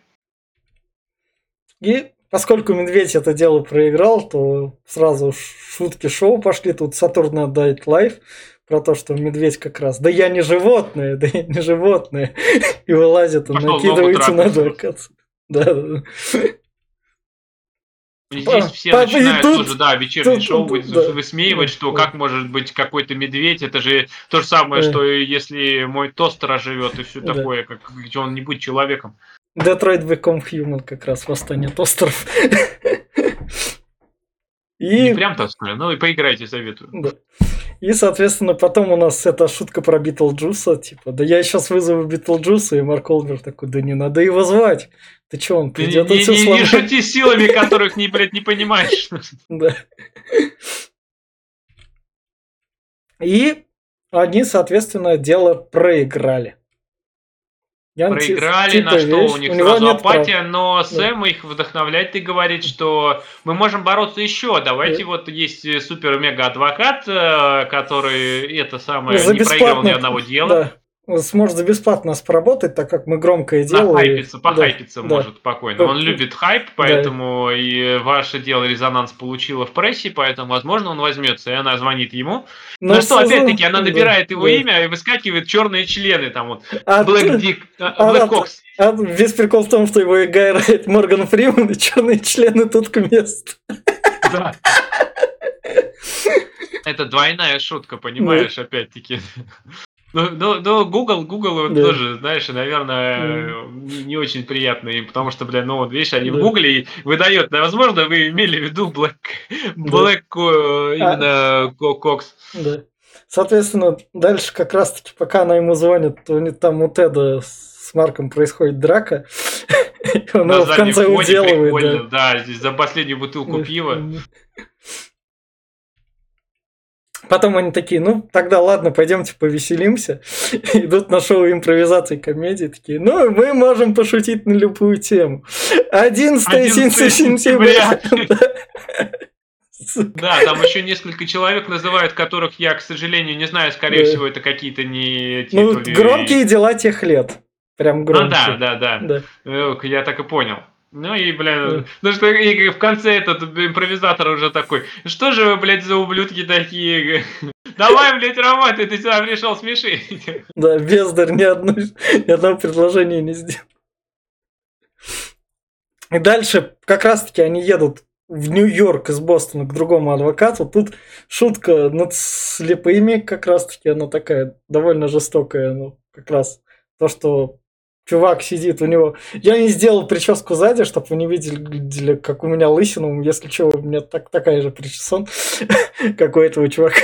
И поскольку Медведь это дело проиграл, то сразу шутки шоу пошли. Тут Saturn Night Live про то, что медведь как раз, да я не животное, да я не животное. И вылазит, он накидывается на доказ. Да. Здесь все Папа, начинают тут, тоже, да, вечернее тут, шоу тут, да, высмеивать, что да. как может быть какой-то медведь, это же то же самое, да. что если мой тостер оживет и все да. такое, как он не будет человеком. Detroit Become Human как раз восстание тостеров. И... Не прям так сказали, ну и поиграйте, советую. Да. И, соответственно, потом у нас эта шутка про Битлджуса, типа, да я сейчас вызову Битлджуса, и Марк Уолберг такой, да не надо его звать. Ты че, он придет Ты не, не, не, не шути силами, которых, не, блядь, не понимаешь. Да. И они, соответственно, дело проиграли. Я Проиграли, на что вещь. у них у сразу апатия, прав. но Сэм да. их вдохновляет и говорит, что мы можем бороться еще. Давайте да. вот есть супер-мега-адвокат, э, который это самое За не проиграл ни одного дела. Да сможет за бесплатно нас поработать, так как мы громкое дело. Похайпиться, похайпиться да, может да. спокойно. Он любит хайп, поэтому да. и ваше дело резонанс получило в прессе, поэтому, возможно, он возьмется, и она звонит ему. Но ну что, опять-таки, она набирает да, его да. имя и выскакивает черные члены, там вот, а Black Dick, а, Black Cox. А, а весь прикол в том, что его играет Морган Фриман, и черные члены тут к месту. Да. Это двойная шутка, понимаешь, опять-таки. Ну, ну, ну, Google, Google да. тоже, знаешь, наверное, да. не, очень приятный, потому что, бля, ну вот видишь, они да. в Гугле выдают, да, возможно, вы имели в виду Black, Black да. Э, именно а, Cox. Да. Соответственно, дальше как раз-таки, пока она ему звонит, то там у Теда с Марком происходит драка. Он его в конце уделывает. Да. да, здесь за последнюю бутылку пива. Потом они такие, ну, тогда ладно, пойдемте повеселимся. Идут на шоу импровизации комедии, такие, ну, мы можем пошутить на любую тему. 11, 11 сентября. Да, там еще несколько человек называют, которых я, к сожалению, не знаю, скорее всего, это какие-то не Ну, громкие дела тех лет. Прям громкие. Ну да, да, да. да. Я так и понял. Ну и, блин, ну что, и в конце этот импровизатор уже такой, что же вы, блядь, за ублюдки такие? Давай, блядь, работай, ты сюда пришел смешить. Да, бездарь ни, одной, ни одного предложения не сделал. И дальше как раз-таки они едут в Нью-Йорк из Бостона к другому адвокату. Тут шутка над слепыми как раз-таки, она такая довольно жестокая. Ну, как раз то, что чувак сидит, у него... Я не сделал прическу сзади, чтобы вы не видели, как у меня лысину. Если что, у меня так, такая же причесон, как у этого чувака.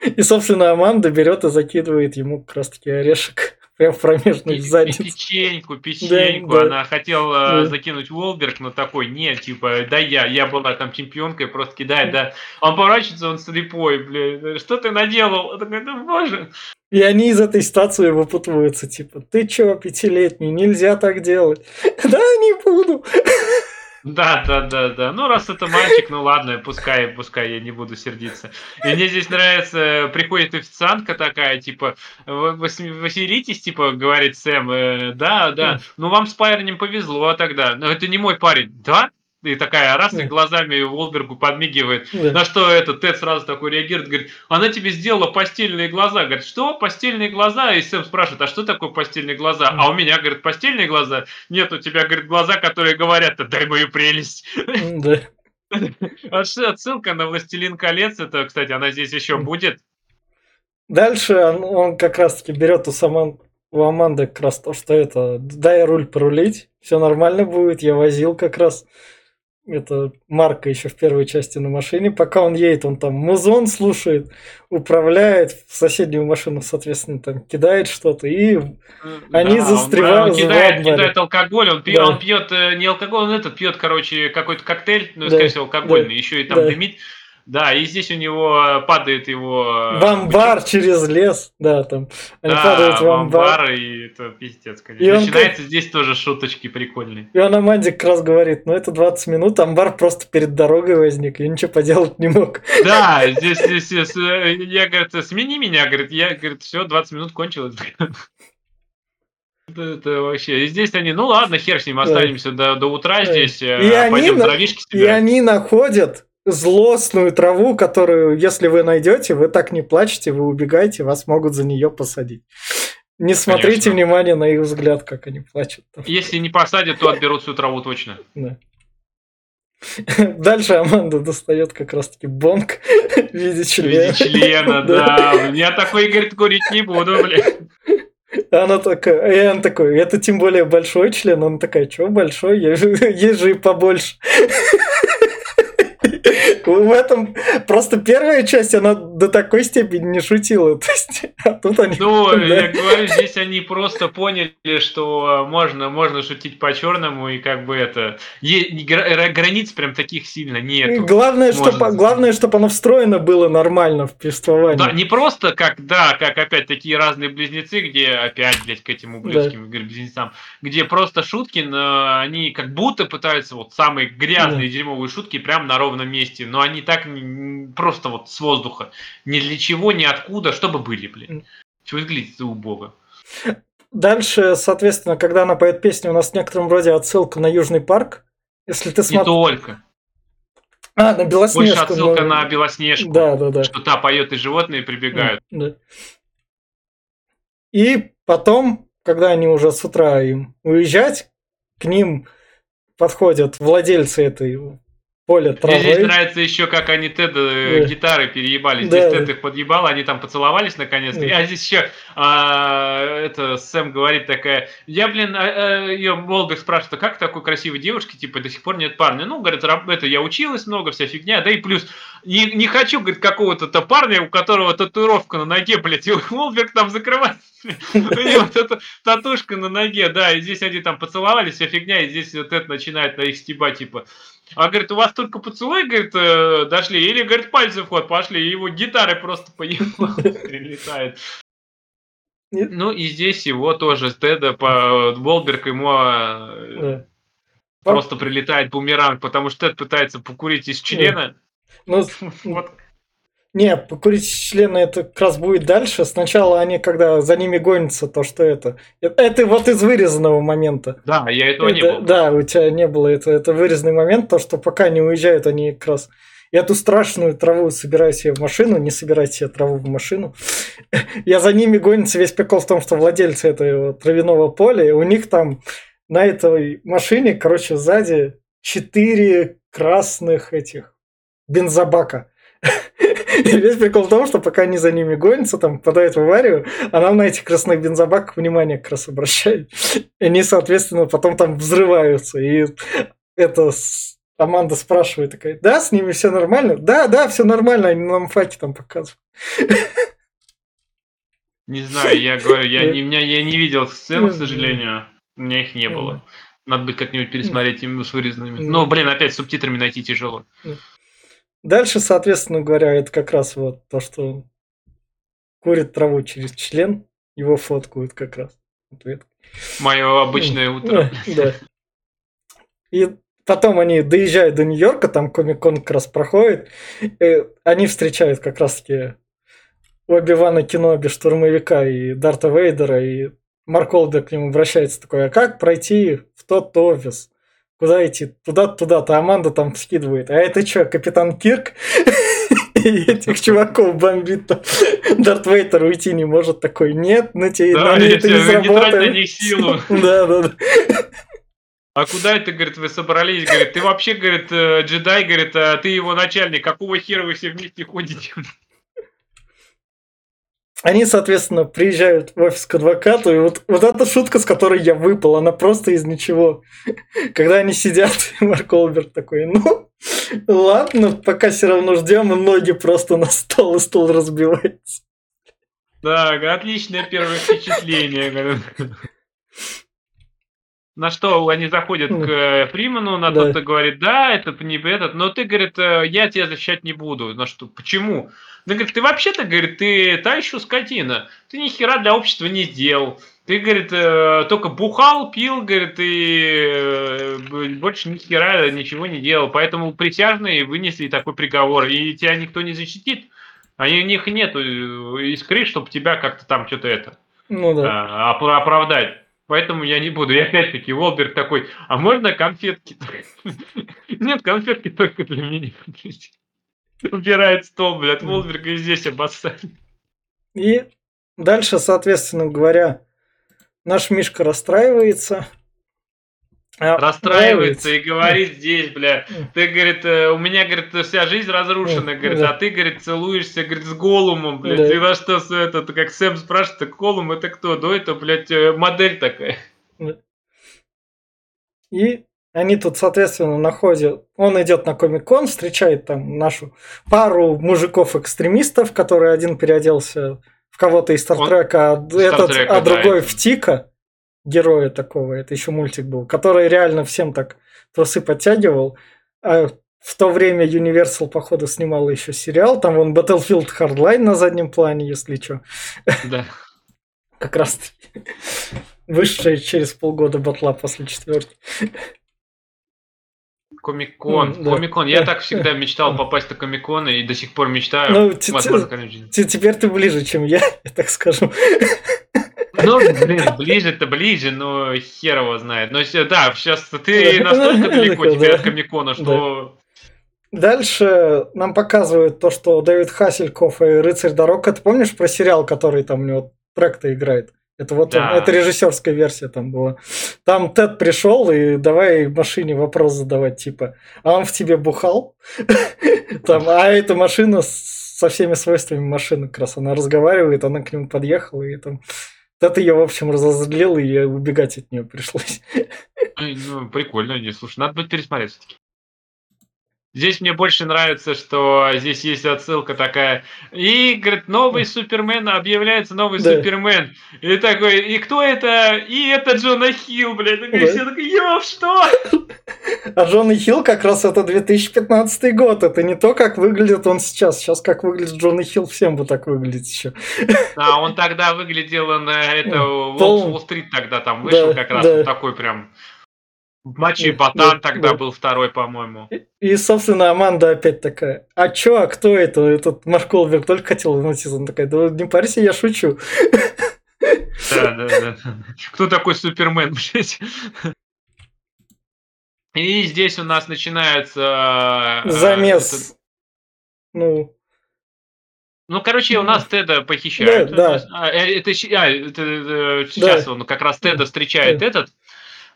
И, собственно, Аманда берет и закидывает ему как раз-таки орешек. Прям в промежную задницу. Печеньку, печеньку. Да, Она да. хотела да. закинуть Волберг, но такой, нет, типа, да я, я была там чемпионкой, просто кидает, да. Он поворачивается, он слепой, блин, что ты наделал? Он такой, да боже. И они из этой ситуации выпутываются, типа, ты чё, пятилетний, нельзя так делать. Да, не буду. Да, да, да, да. Ну, раз это мальчик, ну ладно, пускай, пускай, я не буду сердиться. И мне здесь нравится, приходит официантка такая, типа, вы веселитесь, типа, говорит Сэм, э, да, да, ну вам с парнем повезло тогда. Но это не мой парень. Да? И такая раз, и глазами Волбергу подмигивает. Да. На что этот Тед сразу такой реагирует, говорит, она тебе сделала постельные глаза. Говорит, что? Постельные глаза? И Сэм спрашивает, а что такое постельные глаза? А у меня, говорит, постельные глаза? Нет, у тебя, говорит, глаза, которые говорят, дай мою прелесть. Да. Отсылка на «Властелин колец», это, кстати, она здесь еще будет. Дальше он, он как раз-таки берет у Саман у Аманды как раз то, что это дай руль порулить, все нормально будет, я возил как раз это Марка еще в первой части на машине. Пока он едет, он там музон слушает, управляет, в соседнюю машину, соответственно, там кидает что-то, и да, они застревают. Он, кидает, кидает алкоголь, он пьет, да. он пьет э, не алкоголь, он этот пьет, короче, какой-то коктейль, ну, да. скорее всего, алкогольный, да. еще и там да. дымит. Да, и здесь у него падает его... Э, в амбар через лес, да, там. Они да, падают в амбар. амбар. и это пиздец, конечно. И Начинается он... здесь тоже шуточки прикольные. И он Аманде как раз говорит, ну это 20 минут, амбар просто перед дорогой возник, я ничего поделать не мог. Да, здесь, здесь, здесь э, я, говорит, смени меня, говорит, я, говорит, все, 20 минут кончилось. Это, это вообще. И здесь они, ну ладно, хер с ним, останемся да. до, до утра здесь, и э, пойдем они, дровишки собирать. И они находят злостную траву, которую, если вы найдете, вы так не плачете, вы убегаете, вас могут за нее посадить. Не смотрите Конечно. внимание на их взгляд, как они плачут. Если не посадят, то отберут всю траву точно. Да. Дальше Аманда достает как раз-таки бонг в виде члена. В виде члена, да. Я такой, говорит, курить не буду, блядь. Она такая, и он такой, это тем более большой член. Она такая, что большой? Есть же и побольше. В этом просто первая часть, она до такой степени не шутила. То есть, а тут они... Ну, да. я говорю, здесь они просто поняли, что можно, можно шутить по-черному, и как бы это... Границ прям таких сильно нет. Главное, что, главное, чтобы оно встроено было нормально в повествовании. Да, не просто как, да, как опять такие разные близнецы, где опять, блядь, к этим ублюдским да. близнецам, где просто шутки, но они как будто пытаются вот самые грязные, да. дерьмовые шутки прям на ровном месте но они так просто вот с воздуха. Ни для чего, ни откуда, чтобы были, блин. Чего выглядит убого. Дальше, соответственно, когда она поет песню, у нас в некотором роде отсылка на Южный парк. Если ты смотришь... Не только. А, на Белоснежку. Больше отсылка но... на Белоснежку. Да, да, да. Что та поет, и животные прибегают. Да. И потом, когда они уже с утра им уезжать, к ним подходят владельцы этой поле травы. Мне здесь нравится еще, как они Теда э, да. гитары переебали. Здесь да. Тед их подъебал, они там поцеловались наконец-то. Да. А здесь еще а, это Сэм говорит такая, я, блин, а, а, ее Волга спрашивает, а как такой красивой девушки, типа, до сих пор нет парня? Ну, говорит, это я училась много, вся фигня, да и плюс, не, не хочу, говорит, какого-то парня, у которого татуировка на ноге, блядь, и Волберг там закрывает у него вот эта татушка на ноге, да, и здесь они там поцеловались, вся фигня, и здесь вот это начинает на их стебать, типа, а говорит, у вас только поцелуй, говорит, э, дошли, или, говорит, пальцы в ход пошли, и его гитары просто по прилетает. Ну и здесь его тоже Теда по Волберг ему э, просто прилетает бумеранг, потому что Тед пытается покурить из члена. Ну, вот не, покурить члены это как раз будет дальше. Сначала они, когда за ними гонятся, то что это. Это вот из вырезанного момента. Да, я этого это, не было. Да, у тебя не было. Это, это вырезанный момент, то, что пока не уезжают, они как раз эту страшную траву собираю себе в машину, не собирайте себе траву в машину. Я за ними гонится. Весь прикол в том, что владельцы этого травяного поля, у них там на этой машине, короче, сзади четыре красных этих бензобака. И весь прикол в том, что пока они за ними гонятся, там попадают в аварию, она на этих красных бензобаках внимание как раз обращает. И они, соответственно, потом там взрываются. И это Аманда спрашивает такая, да, с ними все нормально? Да, да, все нормально, они нам факи там показывают. Не знаю, я говорю, я не, меня, я не видел сцен, к сожалению. У меня их не было. Надо будет как-нибудь пересмотреть именно с вырезанными. Ну, блин, опять субтитрами найти тяжело. Дальше, соответственно говоря, это как раз вот то, что курит траву через член, его фоткают как раз. Мое обычное утро. Да. И потом они доезжают до Нью-Йорка, там Комик-кон как раз проходит. Они встречают как раз-таки Оби-Вана Кеноби, штурмовика и Дарта Вейдера, и Марк Олдер к нему обращается такой, а как пройти в тот офис? Куда идти? Туда-туда-то. Аманда там скидывает. А это что, капитан Кирк? И этих чуваков бомбит. Дарт Вейтер уйти не может такой. Нет, на тебе да, на это не сработает. Не силу. Да, да, да. А куда это, говорит, вы собрались? Говорит, ты вообще, говорит, э, джедай, говорит, а ты его начальник. Какого хера вы все вместе ходите? Они, соответственно, приезжают в офис к адвокату, и вот, вот эта шутка, с которой я выпал, она просто из ничего. Когда они сидят, Марк Олберт такой, ну, ладно, пока все равно ждем, и ноги просто на стол, и стол разбивается. Да, отличное первое впечатление. На что они заходят к э, Фриману, на да. тот говорит, да, это не этот, но ты, говорит, э, я тебя защищать не буду. На что, почему? Ну, говорит, ты вообще-то, говорит, ты та еще скотина. Ты ни хера для общества не сделал. Ты, говорит, э, только бухал, пил, говорит, и больше ни хера ничего не делал. Поэтому присяжные вынесли такой приговор, и тебя никто не защитит. А у них нет искры, чтобы тебя как-то там что-то это ну, да. а, оправдать. Поэтому я не буду. И опять-таки Волберг такой, а можно конфетки? Нет, конфетки только для меня. Убирает стол, блядь, Волберга и здесь обоссали. И дальше, соответственно говоря, наш Мишка расстраивается, расстраивается и говорит здесь, бля, ты, говорит, э, у меня, говорит, вся жизнь разрушена, говорит, а ты, говорит, целуешься, говорит, с Голумом, блядь, да. и во что это, как Сэм спрашивает, Голум это кто? Да это, блядь, э, модель такая. И они тут, соответственно, находят... Он идет на Комик-кон, встречает там нашу пару мужиков-экстремистов, которые один переоделся в кого-то из Стартрека, а, этот, а другой в Тика героя такого, это еще мультик был, который реально всем так трусы подтягивал. А в то время Universal, походу, снимал еще сериал. Там он Battlefield Hardline на заднем плане, если что. Да. Как раз высшая через полгода батла после четверки. Комикон. Mm, Комикон. Да. Я так всегда мечтал попасть на Комикон и до сих пор мечтаю. Ну, теперь ты ближе, чем я, я так скажу. Ну, блин, ближе-то ближе, но хер его знает. Но да, сейчас ты настолько далеко теперь от Комикона, что... Дальше нам показывают то, что Дэвид Хассельков и Рыцарь дорог. Ты помнишь про сериал, который там у него трек-то играет? Это вот да. он, это режиссерская версия там была. Там Тед пришел и давай машине вопрос задавать, типа, а он в тебе бухал? Там, а эта машина со всеми свойствами машины как раз она разговаривает, она к нему подъехала и там это я, в общем, разозлил, и убегать от нее пришлось. Ну, прикольно, не слушай, надо будет пересмотреть все-таки. Здесь мне больше нравится, что здесь есть отсылка такая. И, говорит, новый Супермен, объявляется новый да. Супермен. И такой, и кто это? И это Джона Хилл, блядь. И да. все такой, ёб, что? А Джона Хилл как раз это 2015 год. Это не то, как выглядит он сейчас. Сейчас как выглядит Джона Хилл, всем бы так выглядеть еще. А он тогда выглядел на это Уолл-стрит тогда там вышел да, как раз да. такой прям Мачи Батан тогда был второй, по-моему. И, собственно, Аманда опять такая, а чё, а кто это? Этот Марк Колберг только хотел вернуться. Он такая, да не парься, я шучу. Да, да, да. Кто такой Супермен, блядь? И здесь у нас начинается... Э, Замес. Этот... Ну... Ну, короче, у нас Теда похищают. Да, да. А, э, это, а, это, это сейчас да. он как раз Теда встречает да. этот э,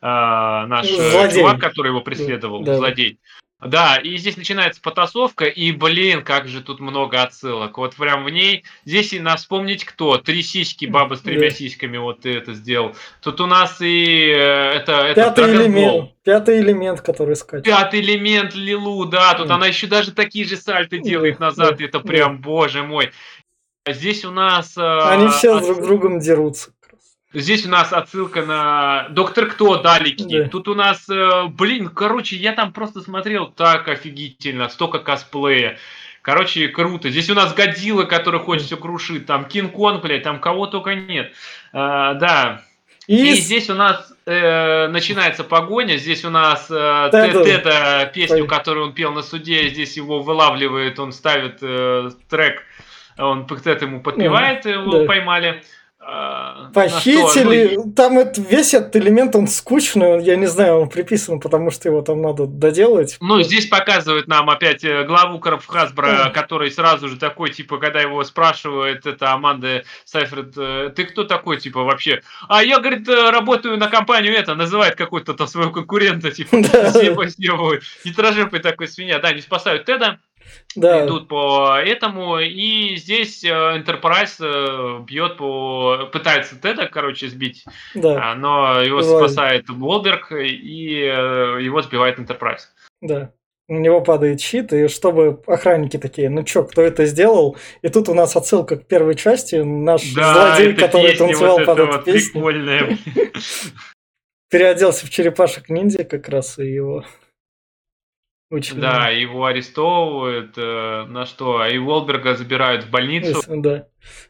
наш э, злодей. чувак, который его преследовал, да. злодей. Да, и здесь начинается потасовка, и, блин, как же тут много отсылок. Вот прям в ней, здесь и нас вспомнить кто. Три сиськи, баба с тремя да. сиськами, вот ты это сделал. Тут у нас и э, это, Пятый это элемент. Пятый элемент, который скачет. Пятый элемент Лилу, да, тут mm. она еще даже такие же сальты делает назад, да. это прям, да. боже мой. Здесь у нас... Э, Они все от... друг с другом дерутся. Здесь у нас отсылка на Доктор Кто далекий. Да. Тут у нас, э, блин, короче, я там просто смотрел так офигительно, столько косплея. Короче, круто. Здесь у нас Годзилла, который хочет все крушить. Там Кинг-Конг, блядь, там кого только нет. А, да. И... И здесь у нас э, начинается погоня. Здесь у нас э, Теда, песню, которую он пел на суде, здесь его вылавливает, он ставит э, трек, он Тед ему подпевает, его да. поймали. А, Похитили. Ну, там это, весь этот элемент, он скучный, я не знаю, он приписан, потому что его там надо доделать. Ну, здесь показывают нам опять э, главу Хасбро, который сразу же такой, типа, когда его спрашивает, это Аманда Сайфред, э, ты кто такой, типа, вообще? А я, говорит, э, работаю на компанию это, называет какой-то там своего конкурента, типа, съебывает. Хитрожопый такой свинья. Да, не спасают Теда. Да. идут по этому, и здесь э, Enterprise э, бьет по... пытается Теда, короче, сбить, да. А, но его Бывает. спасает Волберг, и э, его сбивает Enterprise. Да. У него падает щит, и чтобы охранники такие, ну чё, кто это сделал? И тут у нас отсылка к первой части, наш да, злодей, который танцевал вот под эту вот песню. Переоделся в черепашек ниндзя как раз, и его очень да, много. его арестовывают, э, на что, и Волберга забирают в больницу. Да.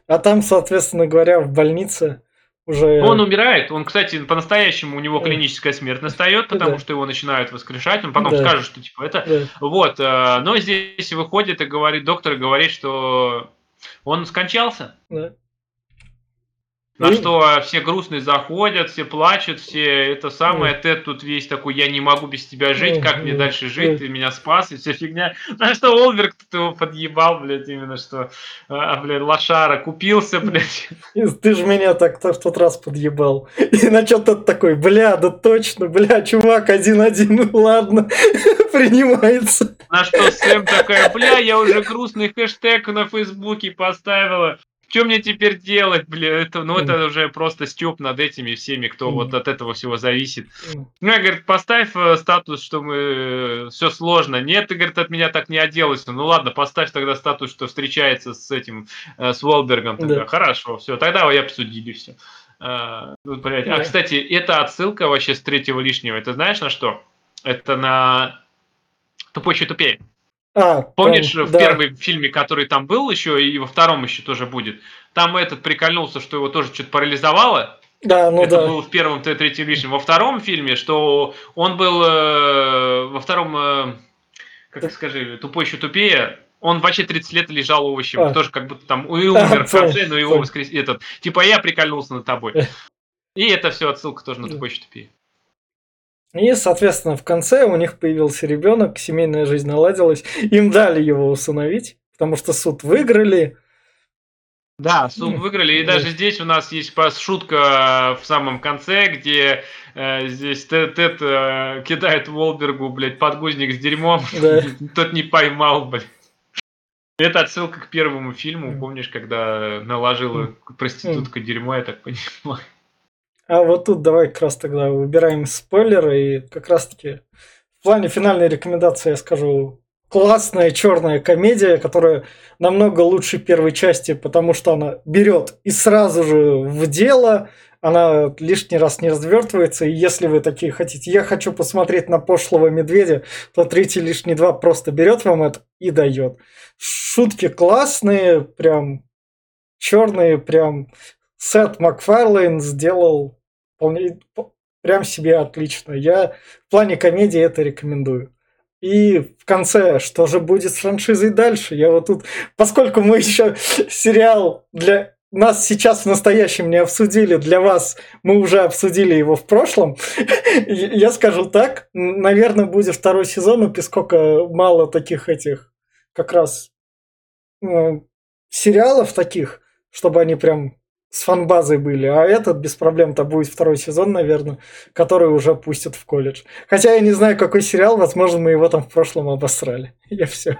А там, соответственно говоря, в больнице уже... Он умирает, он, кстати, по-настоящему у него клиническая смерть настает, потому да. что его начинают воскрешать, он потом да. скажет, что типа это... Да. Вот, э, но здесь выходит и говорит, доктор говорит, что он скончался. Да. На что все грустные заходят, все плачут, все это самое. Тед тут весь такой, я не могу без тебя жить, как мне дальше жить, ты меня спас, и вся фигня. На что Олберг тут его подъебал, блядь, именно что, а, блядь, лошара, купился, блядь. Ты же меня так в тот раз подъебал. И на что тот такой, бля, да точно, бля, чувак, один-один, ладно, принимается. На что Сэм такая, бля, я уже грустный хэштег на Фейсбуке поставила что мне теперь делать, бля, это, ну это уже просто степ над этими всеми, кто вот от этого всего зависит. Ну, я, говорит, поставь э, статус, что мы, э, все сложно. Нет, ты, говорит, от меня так не отделаешься. Ну ладно, поставь тогда статус, что встречается с этим, э, с Волбергом. Тогда. Да. Хорошо, все, тогда и обсудили все. А, ну. А, да. а, кстати, эта отсылка вообще с третьего лишнего, это знаешь на что? Это на тупой еще тупее. А, Помнишь, там, в да. первом фильме, который там был еще, и во втором еще тоже будет, там этот прикольнулся, что его тоже что-то парализовало. Да, ну Это да. было в первом Т третьем лишнем. Во втором фильме, что он был э, во втором, э, как да. скажи, тупой еще тупее, он вообще 30 лет лежал овощем, а. тоже как будто там и умер а, в конце, но его воскрес... этот, типа я прикольнулся над тобой. И это все отсылка тоже на тупой еще тупее. И, соответственно, в конце у них появился ребенок, семейная жизнь наладилась. Им дали его усыновить, потому что суд выиграли. Да, суд выиграли. И даже здесь у нас есть шутка в самом конце, где э, здесь Тед, Тед э, кидает Волбергу, блядь, подгузник с дерьмом. Да. Тот не поймал, блядь. Это отсылка к первому фильму, помнишь, когда наложила проститутка дерьмо, я так понимаю. А вот тут давай как раз тогда выбираем спойлеры и как раз таки в плане финальной рекомендации я скажу классная черная комедия, которая намного лучше первой части, потому что она берет и сразу же в дело, она лишний раз не развертывается, и если вы такие хотите, я хочу посмотреть на пошлого медведя, то третий лишний два просто берет вам это и дает. Шутки классные, прям черные, прям Сет Макфарлейн сделал вполне, прям себе отлично. Я в плане комедии это рекомендую. И в конце, что же будет с франшизой дальше? Я вот тут, поскольку мы еще сериал для нас сейчас в настоящем не обсудили, для вас мы уже обсудили его в прошлом, я скажу так, наверное, будет второй сезон, и поскольку мало таких этих как раз ну, сериалов таких, чтобы они прям с фанбазой были, а этот без проблем-то будет второй сезон, наверное, который уже пустят в колледж. Хотя я не знаю, какой сериал, возможно, мы его там в прошлом обосрали. Я все.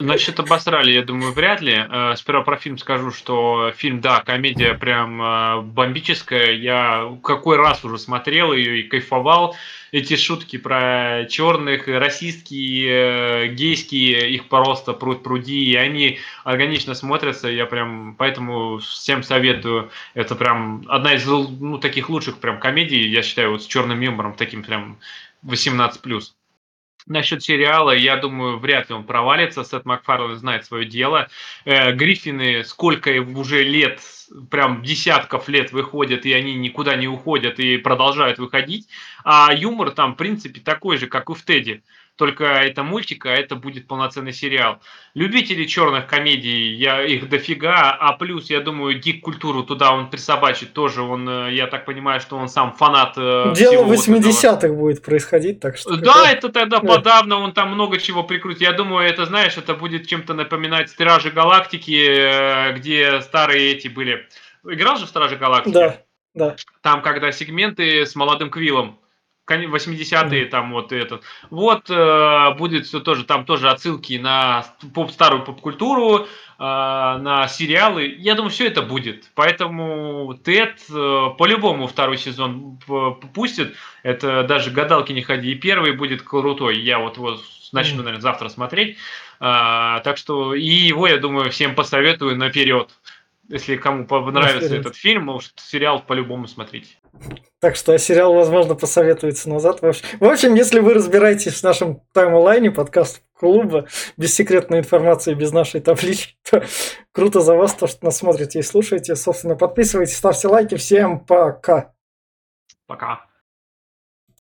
Насчет обосрали, я думаю, вряд ли. Э, сперва про фильм скажу, что фильм, да, комедия прям э, бомбическая. Я какой раз уже смотрел ее и кайфовал. Эти шутки про черных, расистские, э, гейские, их просто пруд пруди, и они органично смотрятся. Я прям поэтому всем советую. Это прям одна из ну, таких лучших прям комедий, я считаю, вот с черным юмором, таким прям 18+. Насчет сериала, я думаю, вряд ли он провалится. Сет Макфарлен знает свое дело. Э, Гриффины сколько уже лет, прям десятков лет выходят, и они никуда не уходят и продолжают выходить. А юмор там, в принципе, такой же, как и в Теди только это мультик, а это будет полноценный сериал. Любители черных комедий, я их дофига, а плюс, я думаю, гик-культуру туда он присобачит тоже, он, э, я так понимаю, что он сам фанат э, Дело 80-х вот будет происходить, так что... Да, какая... это тогда да. подавно, он там много чего прикрутит. Я думаю, это, знаешь, это будет чем-то напоминать Стражи Галактики, э, где старые эти были. Играл же в Стражи Галактики? Да, да. Там, когда сегменты с молодым Квиллом, 80-е, там вот этот. Вот э, будет все тоже, там тоже отсылки на поп, старую поп-культуру, э, на сериалы. Я думаю, все это будет. Поэтому Тед э, по-любому второй сезон пустит. Это даже гадалки не ходи. И первый будет крутой. Я вот его начну, наверное, завтра смотреть. А, так что и его, я думаю, всем посоветую наперед. Если кому понравится этот фильм, может, сериал по-любому смотреть. Так что сериал, возможно, посоветуется назад. В общем, если вы разбираетесь в нашем таймлайне подкаст клуба без секретной информации, без нашей таблички, то круто за вас, то, что нас смотрите и слушаете. Собственно, подписывайтесь, ставьте лайки. Всем пока. Пока.